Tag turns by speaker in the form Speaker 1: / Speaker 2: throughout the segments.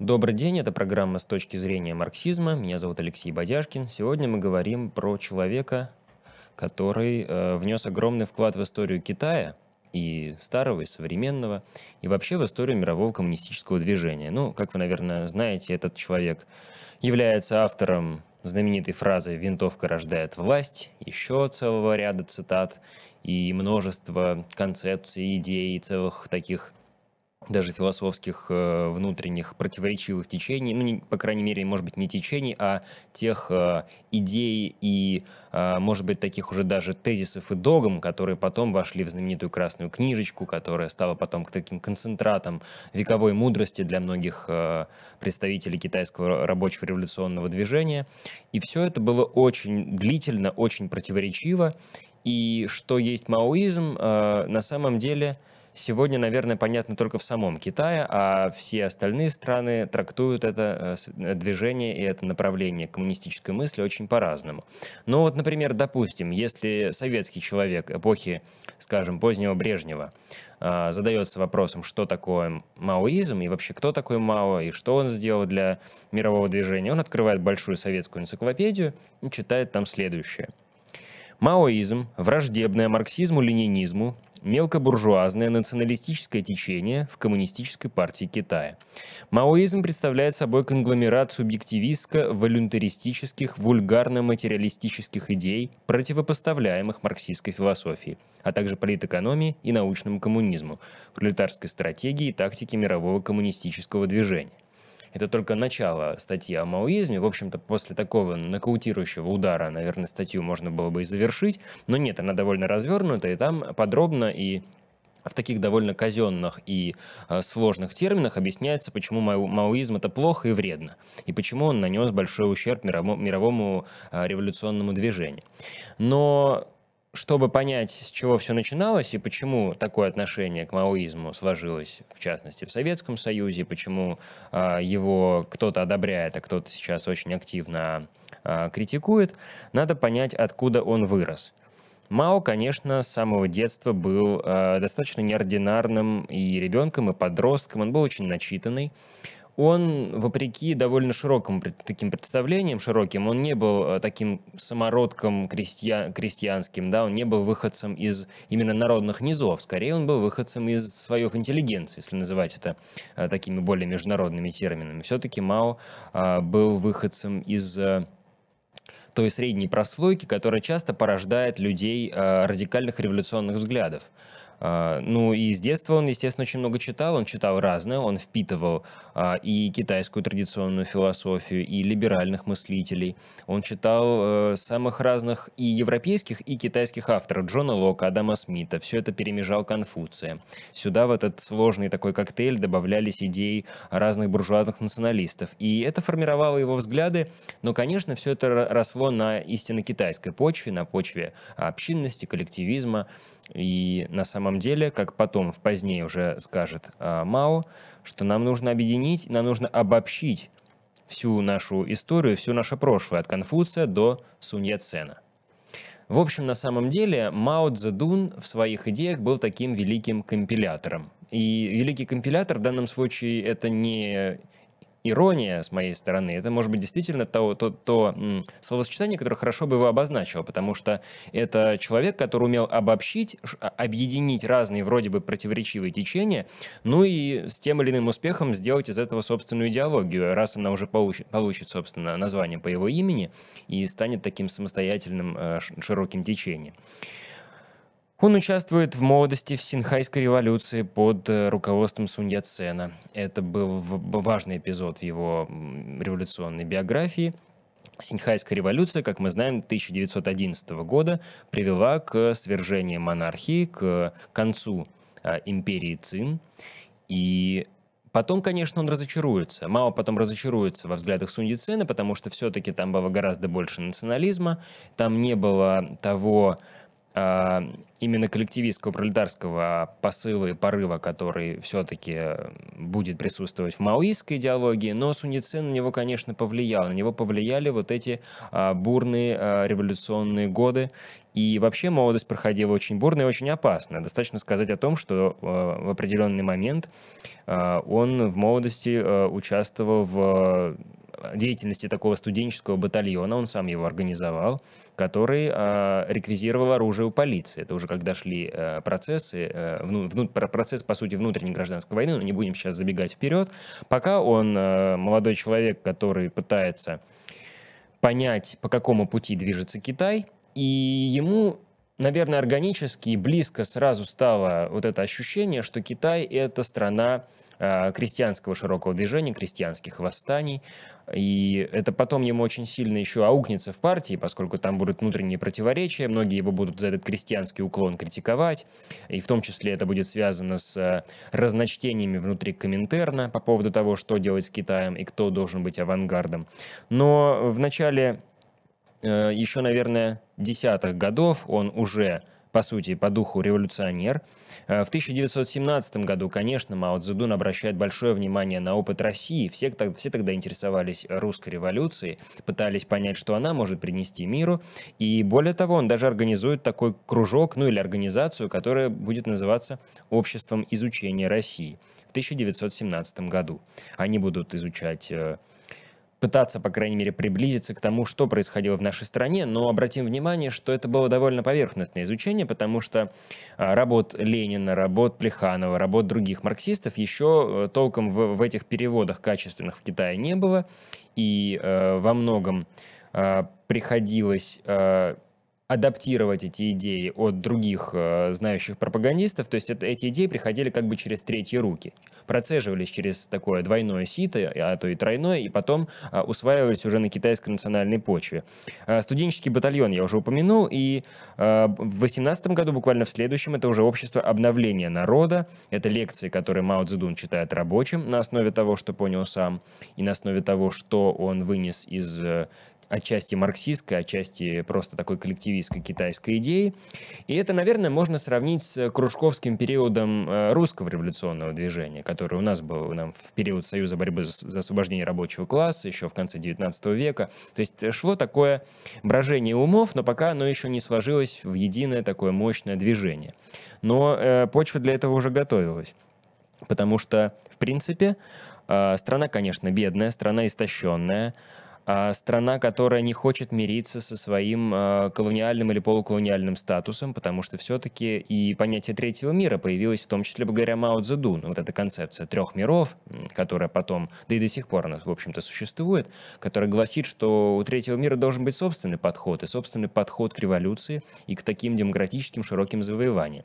Speaker 1: Добрый день, это программа «С точки зрения марксизма». Меня зовут Алексей Бадяшкин. Сегодня мы говорим про человека, который э, внес огромный вклад в историю Китая, и старого, и современного, и вообще в историю мирового коммунистического движения. Ну, как вы, наверное, знаете, этот человек является автором знаменитой фразы «винтовка рождает власть», еще целого ряда цитат и множество концепций, идей, целых таких даже философских э, внутренних противоречивых течений, ну, не, по крайней мере, может быть, не течений, а тех э, идей и, э, может быть, таких уже даже тезисов и догм, которые потом вошли в знаменитую красную книжечку, которая стала потом таким концентратом вековой мудрости для многих э, представителей китайского рабочего революционного движения. И все это было очень длительно, очень противоречиво. И что есть маоизм, э, на самом деле – сегодня, наверное, понятно только в самом Китае, а все остальные страны трактуют это э, движение и это направление коммунистической мысли очень по-разному. Ну вот, например, допустим, если советский человек эпохи, скажем, позднего Брежнева э, задается вопросом, что такое маоизм и вообще кто такой Мао и что он сделал для мирового движения, он открывает большую советскую энциклопедию и читает там следующее. Маоизм, враждебное марксизму-ленинизму, мелкобуржуазное националистическое течение в Коммунистической партии Китая. Маоизм представляет собой конгломерат субъективистско-волюнтаристических, вульгарно-материалистических идей, противопоставляемых марксистской философии, а также политэкономии и научному коммунизму, пролетарской стратегии и тактике мирового коммунистического движения. Это только начало статьи о маоизме. В общем-то, после такого нокаутирующего удара, наверное, статью можно было бы и завершить. Но нет, она довольно развернута, и там подробно и в таких довольно казенных и э, сложных терминах объясняется, почему мао маоизм это плохо и вредно, и почему он нанес большой ущерб мировому, мировому э, революционному движению. Но чтобы понять, с чего все начиналось и почему такое отношение к маоизму сложилось, в частности, в Советском Союзе, почему э, его кто-то одобряет, а кто-то сейчас очень активно э, критикует, надо понять, откуда он вырос. Мао, конечно, с самого детства был э, достаточно неординарным и ребенком, и подростком. Он был очень начитанный он, вопреки довольно широким таким представлениям, широким, он не был э, таким самородком крестья, крестьянским, да, он не был выходцем из именно народных низов, скорее он был выходцем из слоев интеллигенции, если называть это э, такими более международными терминами. Все-таки Мао а, был выходцем из э, той средней прослойки, которая часто порождает людей радикальных революционных взглядов. А, ну и с детства он, естественно, очень много читал. Он читал разное, он впитывал а, и китайскую традиционную философию, и либеральных мыслителей. Он читал э, самых разных и европейских, и китайских авторов. Джона Лока, Адама Смита. Все это перемежал Конфуция. Сюда в этот сложный такой коктейль добавлялись идеи разных буржуазных националистов. И это формировало его взгляды. Но, конечно, все это росло на истинно китайской почве, на почве общинности, коллективизма. И на самом деле, как потом, в позднее уже скажет э, Мао, что нам нужно объединить, нам нужно обобщить всю нашу историю, всю наше прошлое, от Конфуция до Сунь Яцена. В общем, на самом деле, Мао Цзэдун в своих идеях был таким великим компилятором. И великий компилятор в данном случае это не ирония с моей стороны, это может быть действительно то, то, то словосочетание, которое хорошо бы его обозначило, потому что это человек, который умел обобщить, а, объединить разные вроде бы противоречивые течения, ну и с тем или иным успехом сделать из этого собственную идеологию, раз она уже получит, получит собственно, название по его имени и станет таким самостоятельным э, широким течением. Он участвует в молодости в Синхайской революции под э, руководством Сунь Яцена. Это был важный эпизод в его революционной биографии. Синьхайская революция, как мы знаем, 1911 года привела к свержению монархии, к концу э, империи Цин. И Потом, конечно, он разочаруется. Мао потом разочаруется во взглядах Сунь Яцена, потому что все-таки там было гораздо больше национализма, там не было того именно коллективистского пролетарского посыла и порыва, который все-таки будет присутствовать в маоистской идеологии, но Сунь Цин на него, конечно, повлиял. На него повлияли вот эти а, бурные а, революционные годы. И вообще молодость проходила очень бурно и очень опасно. Достаточно сказать о том, что в определенный момент он в молодости участвовал в деятельности такого студенческого батальона, он сам его организовал, который э, реквизировал оружие у полиции. Это уже когда шли э, процессы, э, вну, процесс, по сути, внутренней гражданской войны, но не будем сейчас забегать вперед. Пока он э, молодой человек, который пытается понять, по какому пути движется Китай, и ему наверное, органически и близко сразу стало вот это ощущение, что Китай – это страна Э, крестьянского широкого движения, крестьянских восстаний. И это потом ему очень сильно еще аукнется в партии, поскольку там будут внутренние противоречия, многие его будут за этот крестьянский уклон критиковать, и в том числе это будет связано с э, разночтениями внутри Коминтерна по поводу того, что делать с Китаем и кто должен быть авангардом. Но в начале э, еще, наверное, десятых годов он уже по сути, по духу революционер. Э, в 1917 году, конечно, Мао Цзэдун обращает большое внимание на опыт России. Все, все тогда интересовались русской революцией, пытались понять, что она может принести миру. И более того, он даже организует такой кружок, ну или организацию, которая будет называться «Обществом изучения России» в 1917 году. Они будут изучать э, пытаться, по крайней мере, приблизиться к тому, что происходило в нашей стране, но обратим внимание, что это было довольно поверхностное изучение, потому что а, работ Ленина, работ Плеханова, работ других марксистов еще э, толком в, в этих переводах качественных в Китае не было, и э, во многом э, приходилось э, адаптировать эти идеи от других э, знающих пропагандистов, то есть это, эти идеи приходили как бы через третьи руки, процеживались через такое двойное сито, а то и тройное, и потом э, усваивались уже на китайской национальной почве. Э, студенческий батальон я уже упомянул, и э, в 18 году, буквально в следующем, это уже общество обновления народа, это лекции, которые Мао Цзэдун читает рабочим на основе того, что понял сам, и на основе того, что он вынес из э, отчасти марксистской, отчасти просто такой коллективистской китайской идеи. И это, наверное, можно сравнить с кружковским периодом э, русского революционного движения, который у нас был нам в период Союза борьбы за освобождение рабочего класса еще в конце 19 века. То есть э, шло такое брожение умов, но пока оно еще не сложилось в единое такое мощное движение. Но э, почва для этого уже готовилась. Потому что, в принципе, э, страна, конечно, бедная, страна истощенная, страна, которая не хочет мириться со своим а, колониальным или полуколониальным статусом, потому что все-таки и понятие третьего мира появилось в том числе благодаря Мао Цзэдуну. Вот эта концепция трех миров, которая потом, да и до сих пор она, в общем-то, существует, которая гласит, что у третьего мира должен быть собственный подход, и собственный подход к революции и к таким демократическим широким завоеваниям.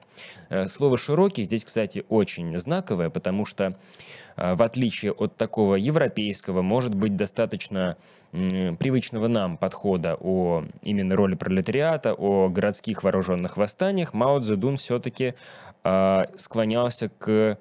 Speaker 1: Э, слово «широкий» здесь, кстати, очень знаковое, потому что а, в отличие от такого европейского, может быть достаточно привычного нам подхода о именно роли пролетариата, о городских вооруженных восстаниях, Мао Цзэдун все-таки э, склонялся к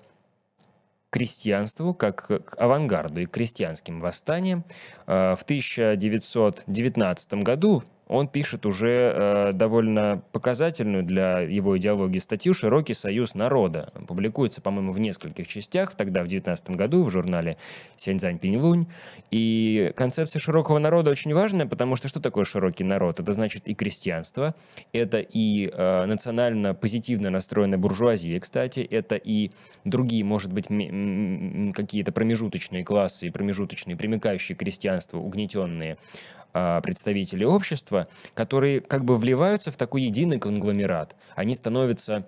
Speaker 1: крестьянству, как к авангарду и крестьянским восстаниям. Э, в 1919 году он пишет уже э, довольно показательную для его идеологии статью «Широкий союз народа». Публикуется, по-моему, в нескольких частях, тогда в 19 году в журнале «Сяньцзань Пиньлунь». И концепция широкого народа очень важная, потому что что такое широкий народ? Это значит и крестьянство, это и э, национально позитивно настроенная буржуазия, кстати, это и другие, может быть, какие-то промежуточные классы и промежуточные, примыкающие к крестьянству, угнетенные представители общества, которые как бы вливаются в такой единый конгломерат. Они становятся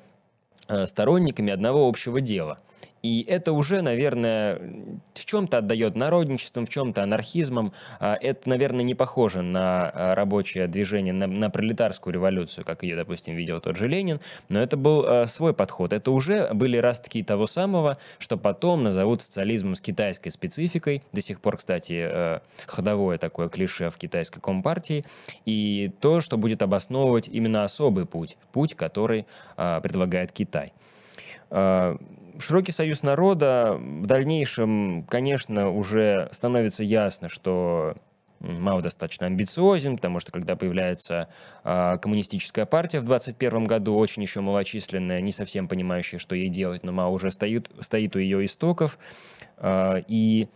Speaker 1: а, сторонниками одного общего дела – и это уже, наверное, в чем-то отдает народничеством, в чем-то анархизмом. А, это, наверное, не похоже на а, рабочее движение, на, на пролетарскую революцию, как ее, допустим, видел тот же Ленин. Но это был а, свой подход. Это уже были ростки того самого, что потом назовут социализмом с китайской спецификой. До сих пор, кстати, ходовое такое клише в китайской компартии. И то, что будет обосновывать именно особый путь. Путь, который предлагает Китай. Широкий союз народа в дальнейшем, конечно, уже становится ясно, что Мао достаточно амбициозен, потому что когда появляется э, коммунистическая партия в 21 году, очень еще малочисленная, не совсем понимающая, что ей делать, но Мао уже стоит, стоит у ее истоков. Э, и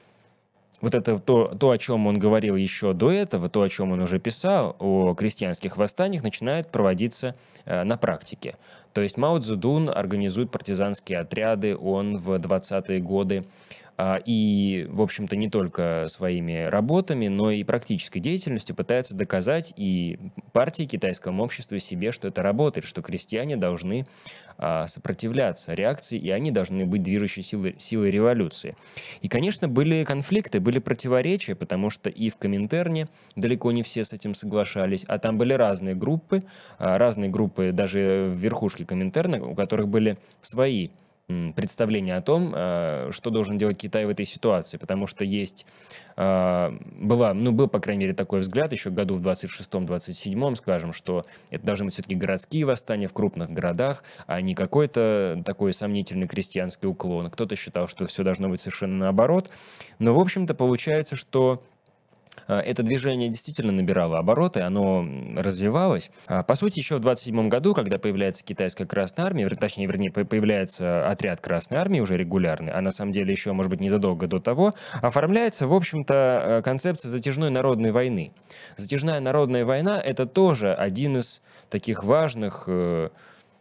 Speaker 1: вот это то, то, о чем он говорил еще до этого, то, о чем он уже писал, о крестьянских восстаниях, начинает проводиться э, на практике. То есть Мао Цзэдун организует партизанские отряды, он в 20-е годы и, в общем-то, не только своими работами, но и практической деятельностью пытается доказать и партии китайскому обществу себе, что это работает, что крестьяне должны а, сопротивляться реакции, и они должны быть движущей силой, силой революции. И, конечно, были конфликты, были противоречия, потому что и в Коминтерне далеко не все с этим соглашались, а там были разные группы, а, разные группы даже в верхушке Коминтерна, у которых были свои представление о том, э, что должен делать Китай в этой ситуации, потому что есть, э, была, ну, был, по крайней мере, такой взгляд еще году в 26-27, скажем, что это должны быть все-таки городские восстания в крупных городах, а не какой-то такой сомнительный крестьянский уклон. Кто-то считал, что все должно быть совершенно наоборот. Но, в общем-то, получается, что это движение действительно набирало обороты, оно развивалось. А, по сути, еще в 27 году, когда появляется китайская Красная Армия, точнее, вернее, появляется отряд Красной Армии уже регулярный, а на самом деле еще, может быть, незадолго до того, оформляется, в общем-то, э, концепция затяжной народной войны. Затяжная народная война — это тоже один из таких важных э,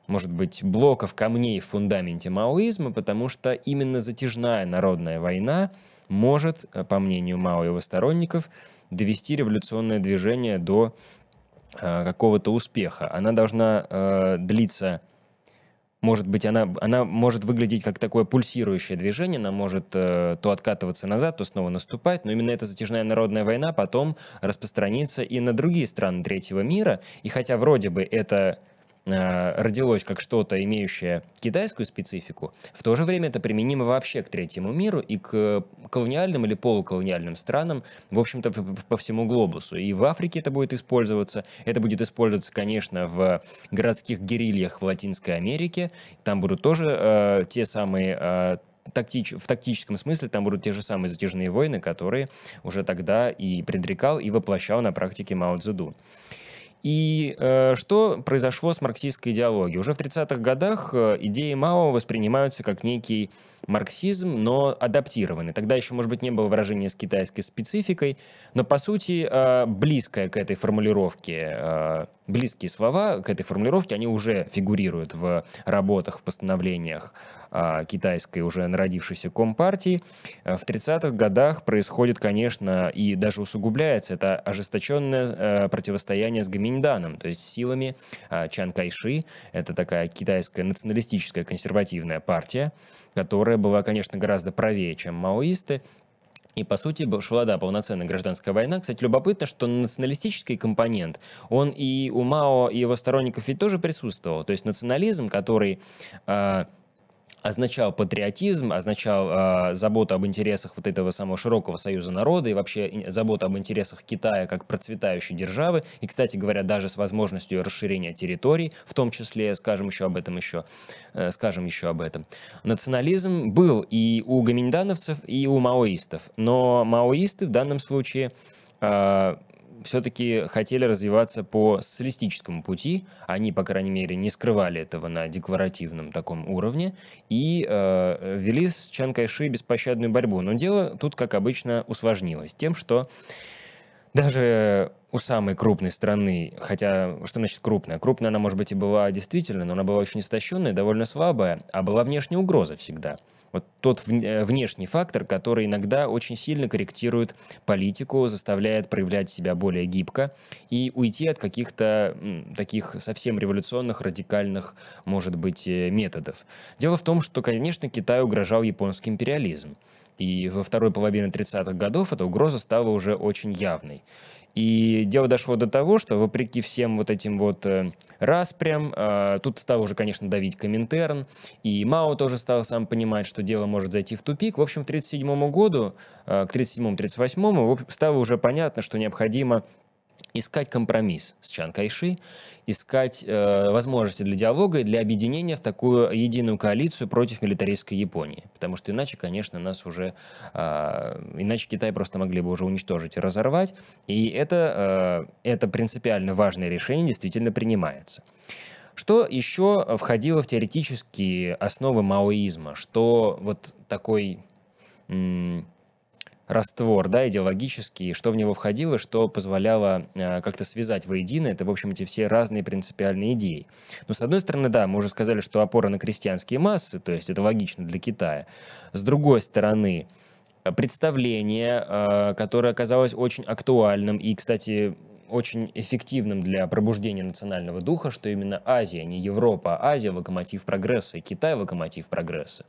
Speaker 1: может быть, блоков камней в фундаменте маоизма, потому что именно затяжная народная война может, по мнению Мао и его сторонников, довести революционное движение до э, какого-то успеха. Она должна э, длиться может быть, она, она может выглядеть как такое пульсирующее движение, она может э, то откатываться назад, то снова наступать, но именно эта затяжная народная война потом распространится и на другие страны третьего мира, и хотя вроде бы это Э, родилось как что-то, имеющее китайскую специфику, в то же время это применимо вообще к третьему миру и к колониальным или полуколониальным странам, в общем-то, по всему глобусу. И в Африке это будет использоваться. Это будет использоваться, конечно, в городских герильях в Латинской Америке. Там будут тоже э, те самые э, тактич, в тактическом смысле там будут те же самые затяжные войны, которые уже тогда и предрекал, и воплощал на практике Мао Цзэдун. И э, что произошло с марксистской идеологией? Уже в 30-х годах э, идеи Мао воспринимаются как некий марксизм, но адаптированный. Тогда еще, может быть, не было выражения с китайской спецификой, но, по сути, э, близкое к этой формулировке, э, близкие слова к этой формулировке, они уже фигурируют в работах, в постановлениях а, китайской уже народившейся компартии. Э, в 30-х годах происходит, конечно, и даже усугубляется это ожесточенное э, противостояние с Гаминьданом, то есть силами Чан Кайши. Это такая китайская националистическая консервативная партия, которая была, конечно, гораздо правее, чем маоисты, и, по сути, шла, да, полноценная гражданская война. Кстати, любопытно, что националистический компонент, он и у Мао, и его сторонников ведь тоже присутствовал. То есть национализм, который э, означал патриотизм, означал э, заботу об интересах вот этого самого широкого союза народа и вообще заботу об интересах Китая как процветающей державы. И, кстати говоря, даже с возможностью расширения территорий, в том числе, скажем еще об этом еще, э, скажем еще об этом. Национализм был и у гоминдановцев, и у маоистов. Но маоисты в данном случае э, все-таки хотели развиваться по социалистическому пути. Они, по крайней мере, не скрывали этого на декларативном таком уровне и э, вели с Чан Кайши беспощадную борьбу. Но дело тут, как обычно, усложнилось тем, что даже у самой крупной страны, хотя что значит крупная? Крупная она, может быть, и была действительно, но она была очень истощенная, довольно слабая, а была внешняя угроза всегда. Вот тот э, внешний фактор, который иногда очень сильно корректирует политику, заставляет проявлять себя более гибко и уйти от каких-то таких совсем революционных, радикальных, может быть, э, методов. Дело в том, что, конечно, Китаю угрожал японский империализм. И во второй половине 30-х годов эта угроза стала уже очень явной. И дело дошло до того, что вопреки всем вот этим вот э, распрям, э, тут стал уже, конечно, давить Коминтерн, и Мао тоже стал сам понимать, что дело может зайти в тупик. В общем, к 1937 году, э, к 1937-1938 стало уже понятно, что необходимо искать компромисс с Чан Кайши, искать э, возможности для диалога и для объединения в такую единую коалицию против милитаристской Японии. Потому что иначе, конечно, нас уже... Э, иначе Китай просто могли бы уже уничтожить и разорвать. И это, э, это принципиально важное решение действительно принимается. Что еще входило в теоретические основы маоизма? Что вот такой раствор, да, идеологический, что в него входило, что позволяло э, как-то связать воедино, это, в общем, эти все разные принципиальные идеи. Но, с одной стороны, да, мы уже сказали, что опора на крестьянские массы, то есть это логично для Китая. С другой стороны, представление, э, которое оказалось очень актуальным и, кстати, очень эффективным для пробуждения национального духа, что именно Азия, не Европа, а Азия – локомотив прогресса, и Китай – локомотив прогресса.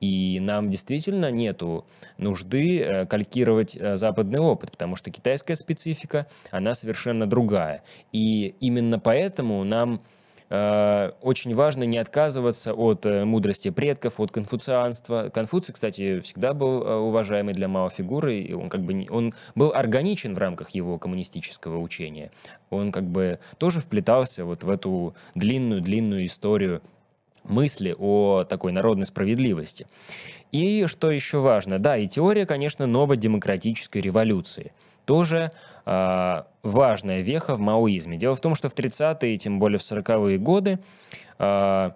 Speaker 1: И нам действительно нету нужды э, калькировать э, западный опыт, потому что китайская специфика, она совершенно другая. И именно поэтому нам э, очень важно не отказываться от мудрости предков, от конфуцианства. Конфуций, кстати, всегда был уважаемый для Мао фигурой, и он как бы он был органичен в рамках его коммунистического учения. Он как бы тоже вплетался вот в эту длинную-длинную историю мысли о такой народной справедливости. И что еще важно, да, и теория, конечно, новой демократической революции. Тоже э, важная веха в маоизме. Дело в том, что в 30-е, тем более в 40-е годы, э,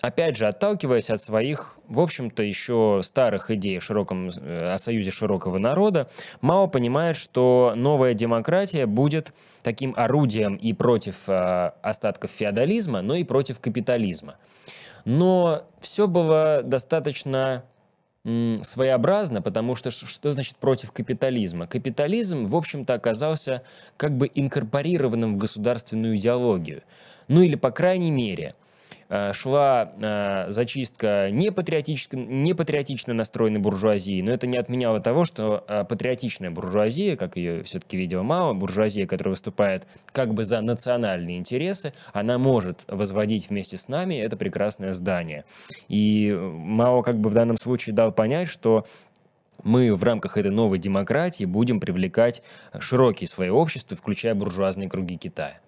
Speaker 1: опять же, отталкиваясь от своих, в общем-то, еще старых идей о, широком, э, о союзе широкого народа, Мао понимает, что новая демократия будет таким орудием и против э, остатков феодализма, но и против капитализма. Но все было достаточно своеобразно, потому что что значит против капитализма? Капитализм, в общем-то, оказался как бы инкорпорированным в государственную идеологию. Ну или, по крайней мере, шла э, зачистка не, не патриотично настроенной буржуазии, но это не отменяло того, что э, патриотичная буржуазия, как ее все-таки видела Мао, буржуазия, которая выступает как бы за национальные интересы, она может возводить вместе с нами это прекрасное здание. И Мао как бы в данном случае дал понять, что мы в рамках этой новой демократии будем привлекать широкие свои общества, включая буржуазные круги Китая.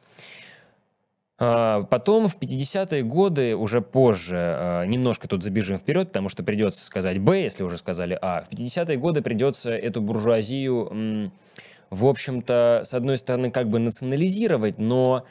Speaker 1: А, потом в 50-е годы, уже позже, а, немножко тут забежим вперед, потому что придется сказать «Б», если уже сказали «А». В 50-е годы придется эту буржуазию, в общем-то, с одной стороны, как бы национализировать, но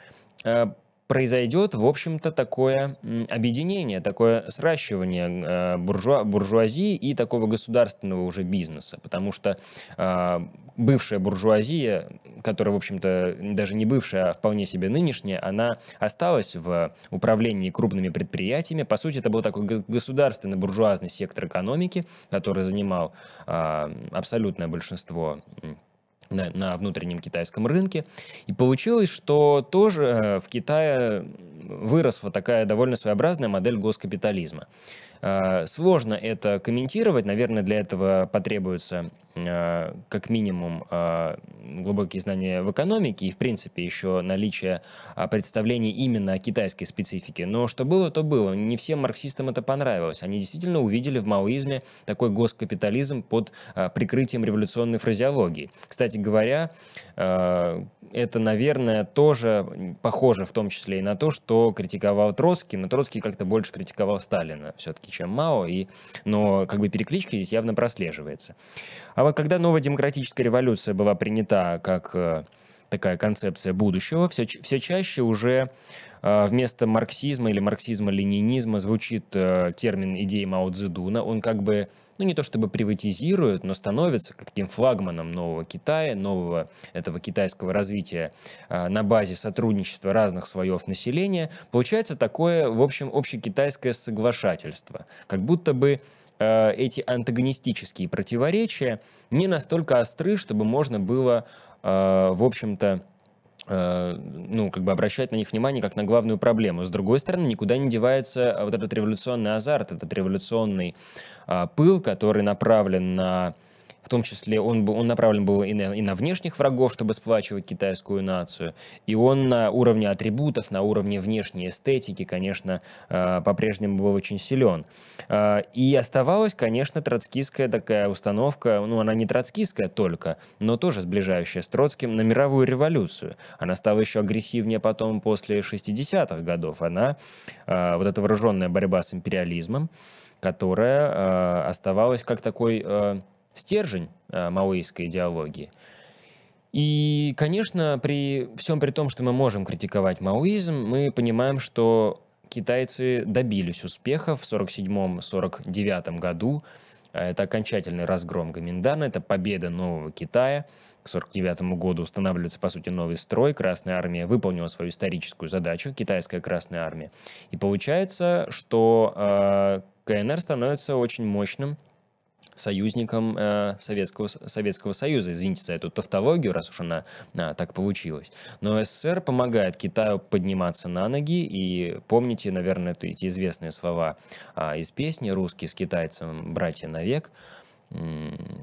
Speaker 1: а, произойдет, в общем-то, такое объединение, такое сращивание э, буржуа, буржуазии и такого государственного уже бизнеса, потому что э, бывшая буржуазия, которая, в общем-то, даже не бывшая, а вполне себе нынешняя, она осталась в управлении крупными предприятиями. По сути, это был такой государственный буржуазный сектор экономики, который занимал э, абсолютное большинство на, на внутреннем китайском рынке. И получилось, что тоже э, в Китае выросла такая довольно своеобразная модель госкапитализма. Э, сложно это комментировать, наверное, для этого потребуется как минимум э, глубокие знания в экономике и, в принципе, еще наличие представлений именно о китайской специфике. Но что было, то было. Не всем марксистам это понравилось. Они действительно увидели в маоизме такой госкапитализм под прикрытием революционной фразеологии. Кстати говоря, это, наверное, тоже похоже в том числе и на то, что критиковал Троцкий, но Троцкий как-то больше критиковал Сталина все-таки, чем Мао, и, но как бы перекличка здесь явно прослеживается. А вот когда новая демократическая революция была принята как э, такая концепция будущего, все, все чаще уже э, вместо марксизма или марксизма-ленинизма звучит э, термин идеи Мао Цзэдуна. Он как бы ну не то чтобы приватизирует, но становится таким флагманом нового Китая, нового этого китайского развития на базе сотрудничества разных слоев населения, получается такое, в общем, общекитайское соглашательство. Как будто бы э, эти антагонистические противоречия не настолько остры, чтобы можно было, э, в общем-то, Э, ну, как бы обращать на них внимание как на главную проблему. С другой стороны, никуда не девается вот этот революционный азарт, этот революционный а, пыл, который направлен на в том числе он, был, он направлен был и на, и на внешних врагов, чтобы сплачивать китайскую нацию, и он на уровне атрибутов, на уровне внешней эстетики, конечно, э, по-прежнему был очень силен. Э, и оставалась, конечно, троцкистская такая установка, ну, она не троцкистская только, но тоже сближающая с Троцким на мировую революцию. Она стала еще агрессивнее потом после 60-х годов. Она, э, вот эта вооруженная борьба с империализмом, которая оставалась как такой стержень э, маоистской идеологии. И, конечно, при всем при том, что мы можем критиковать маоизм, мы понимаем, что китайцы добились успеха в 1947-1949 году. Это окончательный разгром Гаминдана, это победа нового Китая. К 1949 году устанавливается, по сути, новый строй. Красная армия выполнила свою историческую задачу, китайская Красная армия. И получается, что э, КНР становится очень мощным союзником э, Советского, Советского Союза. Извините за эту тавтологию, раз уж она а, так получилась. Но СССР помогает Китаю подниматься на ноги. И помните, наверное, эти известные слова а, из песни «Русский с китайцем, братья навек»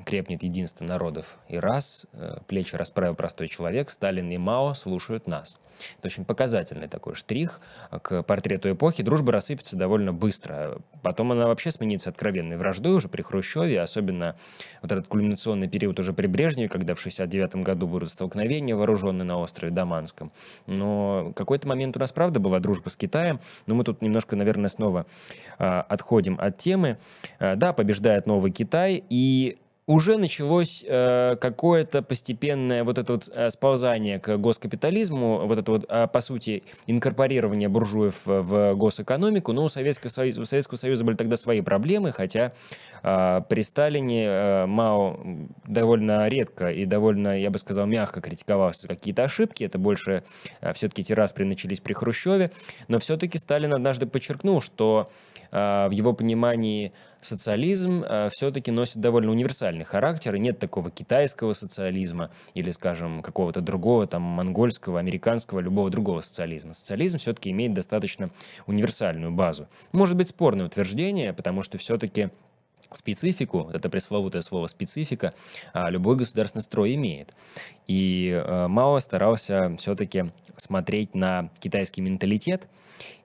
Speaker 1: крепнет единство народов. И раз, э, плечи расправил простой человек, Сталин и Мао слушают нас. Это очень показательный такой штрих к портрету эпохи. Дружба рассыпется довольно быстро. Потом она вообще сменится откровенной враждой уже при Хрущеве, особенно вот этот кульминационный период уже при Брежневе, когда в 69 году будут столкновения вооруженные на острове Даманском. Но какой-то момент у нас, правда, была дружба с Китаем, но мы тут немножко, наверное, снова э, отходим от темы. Э, да, побеждает новый Китай, и уже началось э, какое-то постепенное вот это вот э, сползание к госкапитализму, вот это вот, э, по сути, инкорпорирование буржуев в госэкономику. Но у Советского Союза, у Советского Союза были тогда свои проблемы, хотя э, при Сталине э, Мао довольно редко и довольно, я бы сказал, мягко критиковался какие-то ошибки. Это больше э, все-таки эти распри начались при Хрущеве. Но все-таки Сталин однажды подчеркнул, что э, в его понимании социализм э, все-таки носит довольно универсальный характер, и нет такого китайского социализма или, скажем, какого-то другого, там, монгольского, американского, любого другого социализма. Социализм все-таки имеет достаточно универсальную базу. Может быть спорное утверждение, потому что все-таки специфику, это пресловутое слово специфика, а, любой государственный строй имеет. И э, Мао старался все-таки смотреть на китайский менталитет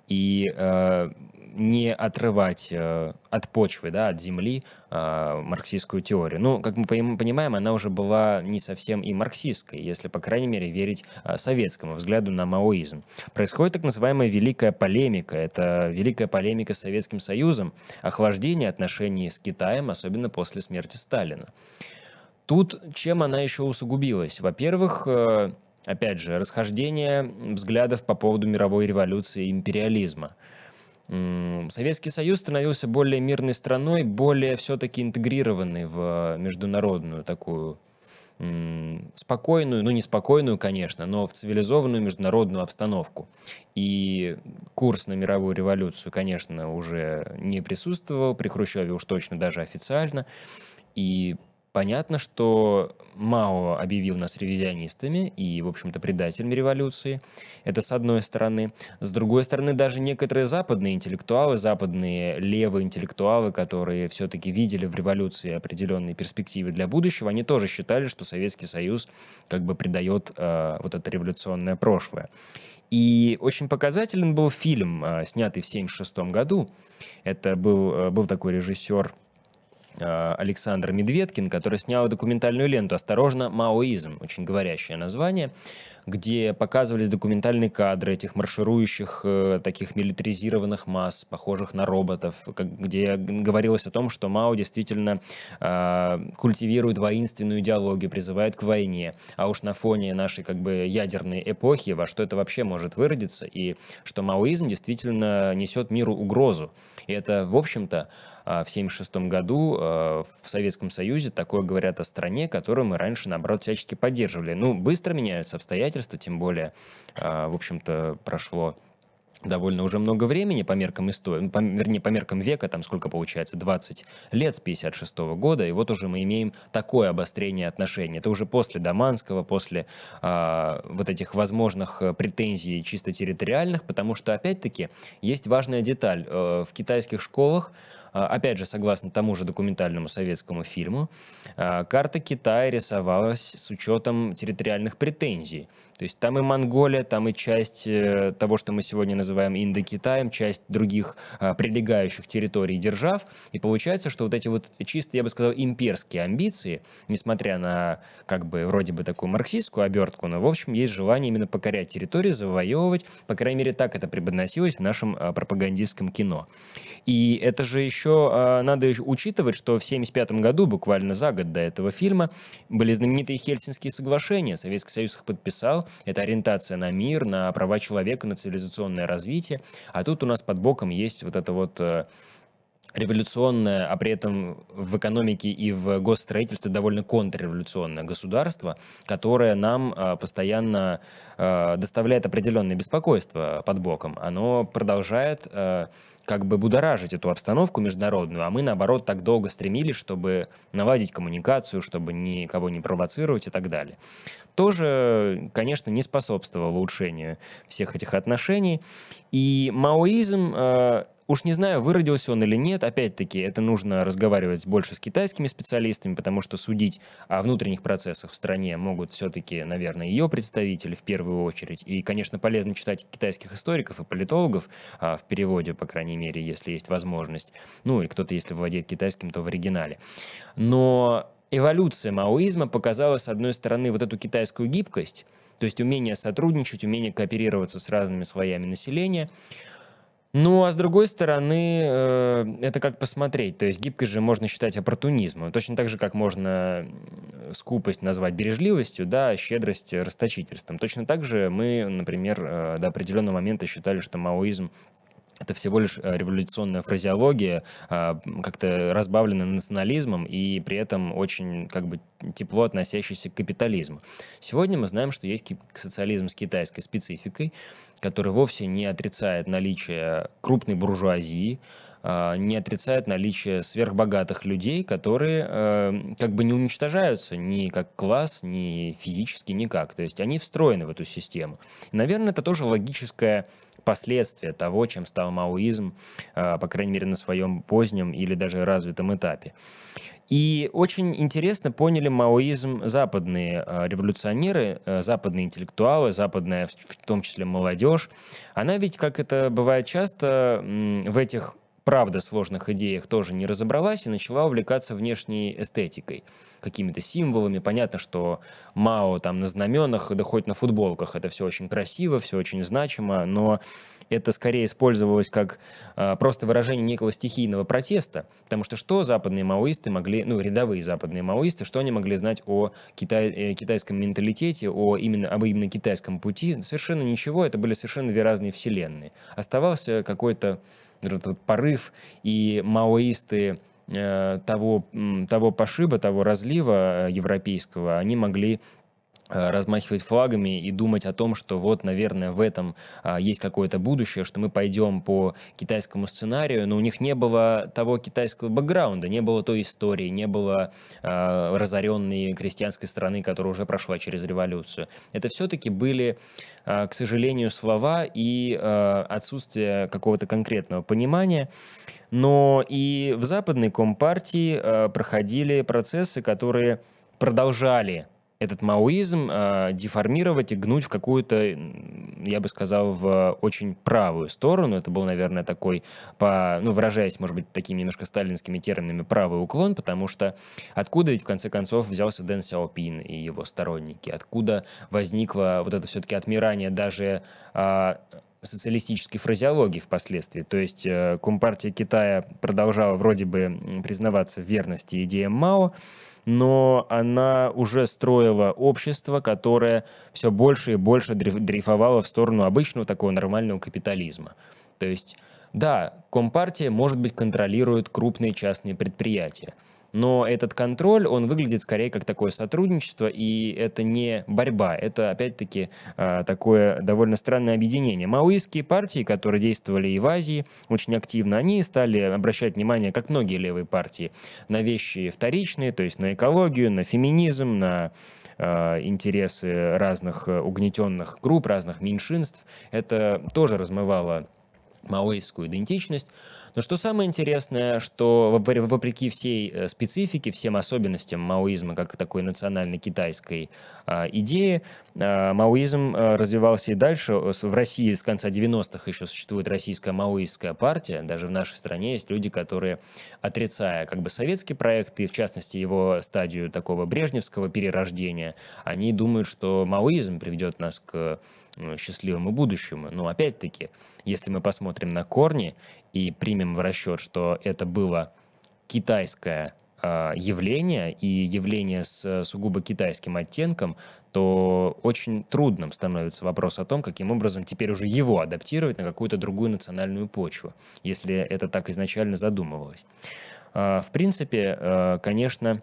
Speaker 1: и э, не отрывать э, от почвы, да, от земли э, марксистскую теорию. Ну, как мы понимаем, она уже была не совсем и марксистской, если, по крайней мере, верить э, советскому взгляду на маоизм. Происходит так называемая великая полемика. Это великая полемика с Советским Союзом, охлаждение отношений с Китаем, особенно после смерти Сталина. Тут чем она еще усугубилась? Во-первых, э, опять же, расхождение взглядов по поводу мировой революции и империализма. Советский Союз становился более мирной страной, более все-таки интегрированной в международную такую спокойную, ну не спокойную, конечно, но в цивилизованную международную обстановку. И курс на мировую революцию, конечно, уже не присутствовал, при Хрущеве уж точно даже официально. И Понятно, что Мао объявил нас ревизионистами и, в общем-то, предателями революции. Это с одной стороны. С другой стороны, даже некоторые западные интеллектуалы, западные левые интеллектуалы, которые все-таки видели в революции определенные перспективы для будущего, они тоже считали, что Советский Союз как бы предает э, вот это революционное прошлое. И очень показателен был фильм, э, снятый в 1976 году. Это был, э, был такой режиссер Александр Медведкин, который снял документальную ленту «Осторожно, маоизм», очень говорящее название, где показывались документальные кадры этих марширующих э, таких милитаризированных масс, похожих на роботов, где говорилось о том, что Мао действительно э, культивирует воинственную идеологию, призывает к войне, а уж на фоне нашей как бы ядерной эпохи, во что это вообще может выродиться, и что маоизм действительно несет миру угрозу. И это, в общем-то, а, в 1976 году а, в Советском Союзе такое говорят о стране, которую мы раньше, наоборот, всячески поддерживали. Ну, быстро меняются обстоятельства, тем более, а, в общем-то, прошло довольно уже много времени по меркам истории, ну, по, вернее, по меркам века, там сколько получается, 20 лет с 56 -го года, и вот уже мы имеем такое обострение отношений. Это уже после Даманского, после э, вот этих возможных э, претензий чисто территориальных, потому что, опять-таки, есть важная деталь. Э, в китайских школах а, опять же, согласно тому же документальному советскому фильму, а, карта Китая рисовалась с учетом территориальных претензий. То есть там и Монголия, там и часть э, того, что мы сегодня называем Индокитаем, часть других а, прилегающих территорий держав. И получается, что вот эти вот чисто, я бы сказал, имперские амбиции, несмотря на как бы вроде бы такую марксистскую обертку, но в общем есть желание именно покорять территории, завоевывать. По крайней мере, так это преподносилось в нашем пропагандистском кино. И это же еще надо учитывать, что в 1975 году, буквально за год до этого фильма, были знаменитые Хельсинские соглашения. Советский Союз их подписал. Это ориентация на мир, на права человека, на цивилизационное развитие. А тут у нас под боком есть вот это вот э, революционное, а при этом в экономике и в госстроительстве довольно контрреволюционное государство, которое нам э, постоянно э, доставляет определенное беспокойство под боком. Оно продолжает как бы будоражить эту обстановку международную, а мы, наоборот, так долго стремились, чтобы наладить коммуникацию, чтобы никого не провоцировать и так далее. Тоже, конечно, не способствовало улучшению всех этих отношений. И маоизм Уж не знаю, выродился он или нет, опять-таки, это нужно разговаривать больше с китайскими специалистами, потому что судить о внутренних процессах в стране могут все-таки, наверное, ее представители в первую очередь. И, конечно, полезно читать китайских историков и политологов а, в переводе, по крайней мере, если есть возможность. Ну, и кто-то, если владеет китайским, то в оригинале. Но эволюция маоизма показала, с одной стороны, вот эту китайскую гибкость, то есть умение сотрудничать, умение кооперироваться с разными слоями населения, ну, а с другой стороны, э, это как посмотреть. То есть гибкость же можно считать оппортунизмом. Точно так же, как можно скупость назвать бережливостью, да, щедрость расточительством. Точно так же мы, например, э, до определенного момента считали, что маоизм это всего лишь э, революционная фразеология, а, как-то разбавленная национализмом и при этом очень как бы тепло относящийся к капитализму. Сегодня мы знаем, что есть социализм с китайской спецификой, который вовсе не отрицает наличие крупной буржуазии, а, не отрицает наличие сверхбогатых людей, которые э, как бы не уничтожаются ни как класс, ни физически, никак. То есть они встроены в эту систему. Наверное, это тоже логическое последствия того, чем стал маоизм, а, по крайней мере, на своем позднем или даже развитом этапе. И очень интересно поняли маоизм западные а, революционеры, а, западные интеллектуалы, западная, в том числе молодежь. Она ведь, как это бывает часто, в этих правда сложных идеях тоже не разобралась и начала увлекаться внешней эстетикой, какими-то символами. Понятно, что Мао там на знаменах, да хоть на футболках, это все очень красиво, все очень значимо, но это скорее использовалось как э, просто выражение некого стихийного протеста, потому что что западные маоисты могли, ну, рядовые западные маоисты, что они могли знать о китай, э, китайском менталитете, о именно, об именно китайском пути? Совершенно ничего, это были совершенно две разные вселенные. Оставался какой-то этот порыв, и маоисты э, того, того пошиба, того разлива э, европейского, они могли размахивать флагами и думать о том, что вот, наверное, в этом а, есть какое-то будущее, что мы пойдем по китайскому сценарию, но у них не было того китайского бэкграунда, не было той истории, не было а, разоренной крестьянской страны, которая уже прошла через революцию. Это все-таки были а, к сожалению, слова и отсутствие какого-то конкретного понимания. Но и в западной компартии проходили процессы, которые продолжали этот маоизм э, деформировать и гнуть в какую-то, я бы сказал, в очень правую сторону. Это был, наверное, такой, по, ну, выражаясь, может быть, такими немножко сталинскими терминами, правый уклон, потому что откуда ведь, в конце концов, взялся Дэн Сяопин и его сторонники? Откуда возникло вот это все-таки отмирание даже э, социалистической фразеологии впоследствии. То есть э, Компартия Китая продолжала вроде бы признаваться в верности идеям Мао, но она уже строила общество, которое все больше и больше дрейфовало в сторону обычного такого нормального капитализма. То есть, да, Компартия, может быть, контролирует крупные частные предприятия – но этот контроль, он выглядит скорее как такое сотрудничество, и это не борьба, это опять-таки а, такое довольно странное объединение. Маоистские партии, которые действовали и в Азии очень активно, они стали обращать внимание, как многие левые партии, на вещи вторичные, то есть на экологию, на феминизм, на а, интересы разных угнетенных групп, разных меньшинств. Это тоже размывало маоистскую идентичность. Но что самое интересное, что вопреки всей э, специфике, всем особенностям маоизма как такой национальной китайской а, идеи, а, маоизм а, развивался и дальше. В России с конца 90-х еще существует российская маоистская партия. Даже в нашей стране есть люди, которые, отрицая как бы советский проект и, в частности, его стадию такого брежневского перерождения, они думают, что маоизм приведет нас к ну, счастливому будущему. Но опять-таки, если мы посмотрим на корни и примем в расчет, что это было китайское э, явление и явление с сугубо китайским оттенком, то очень трудным становится вопрос о том, каким образом теперь уже его адаптировать на какую-то другую национальную почву, если это так изначально задумывалось. Э, в принципе, э, конечно,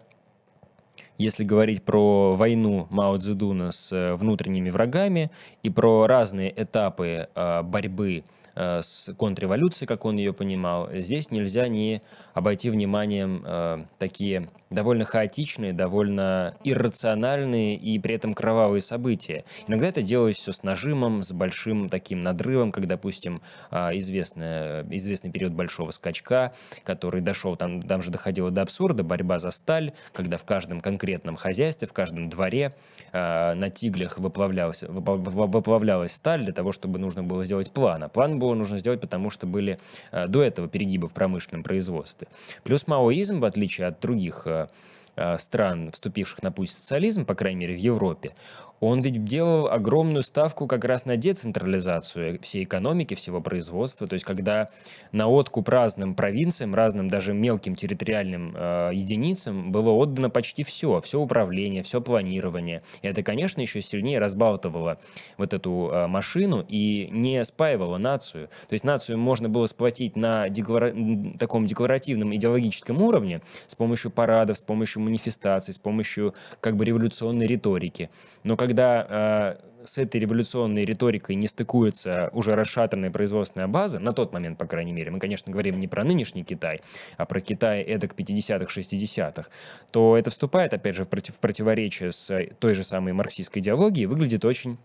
Speaker 1: если говорить про войну Мао Цзэдуна с э, внутренними врагами и про разные этапы э, борьбы Э, с контрреволюцией, как он ее понимал, здесь нельзя не обойти вниманием э, такие довольно хаотичные, довольно иррациональные и при этом кровавые события. Иногда это делалось все с нажимом, с большим таким надрывом, как, допустим, э, известный, известный период большого скачка, который дошел, там, там же доходило до абсурда, борьба за сталь, когда в каждом конкретном хозяйстве, в каждом дворе э, на тиглях выплавлялась, выплавлялась сталь для того, чтобы нужно было сделать план. А план был было нужно сделать, потому что были э, до этого перегибы в промышленном производстве. Плюс маоизм, в отличие от других э, э, стран, вступивших на путь социализм, по крайней мере в Европе, он ведь делал огромную ставку как раз на децентрализацию всей экономики, всего производства. То есть, когда на откуп разным провинциям, разным даже мелким территориальным э, единицам было отдано почти все, все управление, все планирование. И это, конечно, еще сильнее разбалтывало вот эту э, машину и не спаивало нацию. То есть нацию можно было сплотить на деклара... таком декларативном идеологическом уровне с помощью парадов, с помощью манифестаций, с помощью как бы революционной риторики. Но как когда э, с этой революционной риторикой не стыкуется уже расшатанная производственная база, на тот момент, по крайней мере, мы, конечно, говорим не про нынешний Китай, а про Китай эдак 50-х, 60-х, то это вступает, опять же, в, против, в противоречие с той же самой марксистской идеологией выглядит очень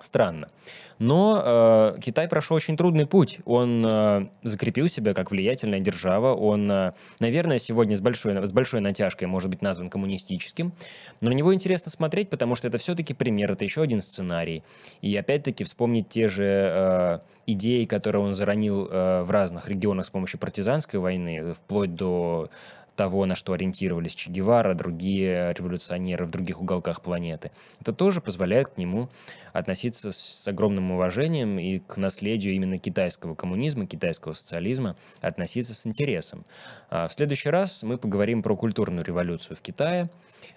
Speaker 1: Странно. Но э, Китай прошел очень трудный путь. Он э, закрепил себя как влиятельная держава. Он, э, наверное, сегодня с большой, с большой натяжкой может быть назван коммунистическим. Но на него интересно смотреть, потому что это все-таки пример, это еще один сценарий. И опять-таки вспомнить те же э, идеи, которые он заронил э, в разных регионах с помощью партизанской войны, вплоть до того, на что ориентировались Че Гевара, другие революционеры в других уголках планеты. Это тоже позволяет к нему относиться с огромным уважением и к наследию именно китайского коммунизма, китайского социализма относиться с интересом. А в следующий раз мы поговорим про культурную революцию в Китае,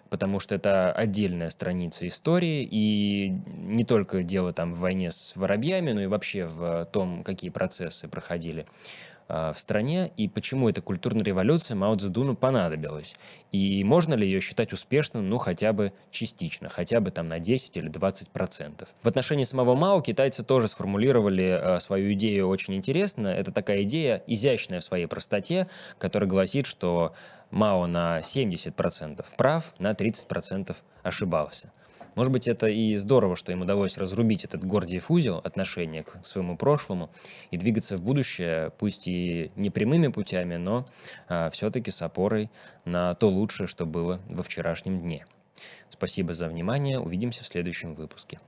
Speaker 1: потому что это отдельная страница истории, и не только дело там в войне с воробьями, но и вообще в том, какие процессы проходили в стране и почему эта культурная революция Мао Цзэдуну понадобилась. И можно ли ее считать успешным, ну, хотя бы частично, хотя бы там на 10 или 20 процентов. В отношении самого Мао китайцы тоже сформулировали э, свою идею очень интересно. Это такая идея, изящная в своей простоте, которая гласит, что Мао на 70% прав, на 30% ошибался. Может быть, это и здорово, что им удалось разрубить этот Гордиев узел отношения к своему прошлому и двигаться в будущее, пусть и не прямыми путями, но а, все-таки с опорой на то лучшее, что было во вчерашнем дне. Спасибо за внимание, увидимся в следующем выпуске.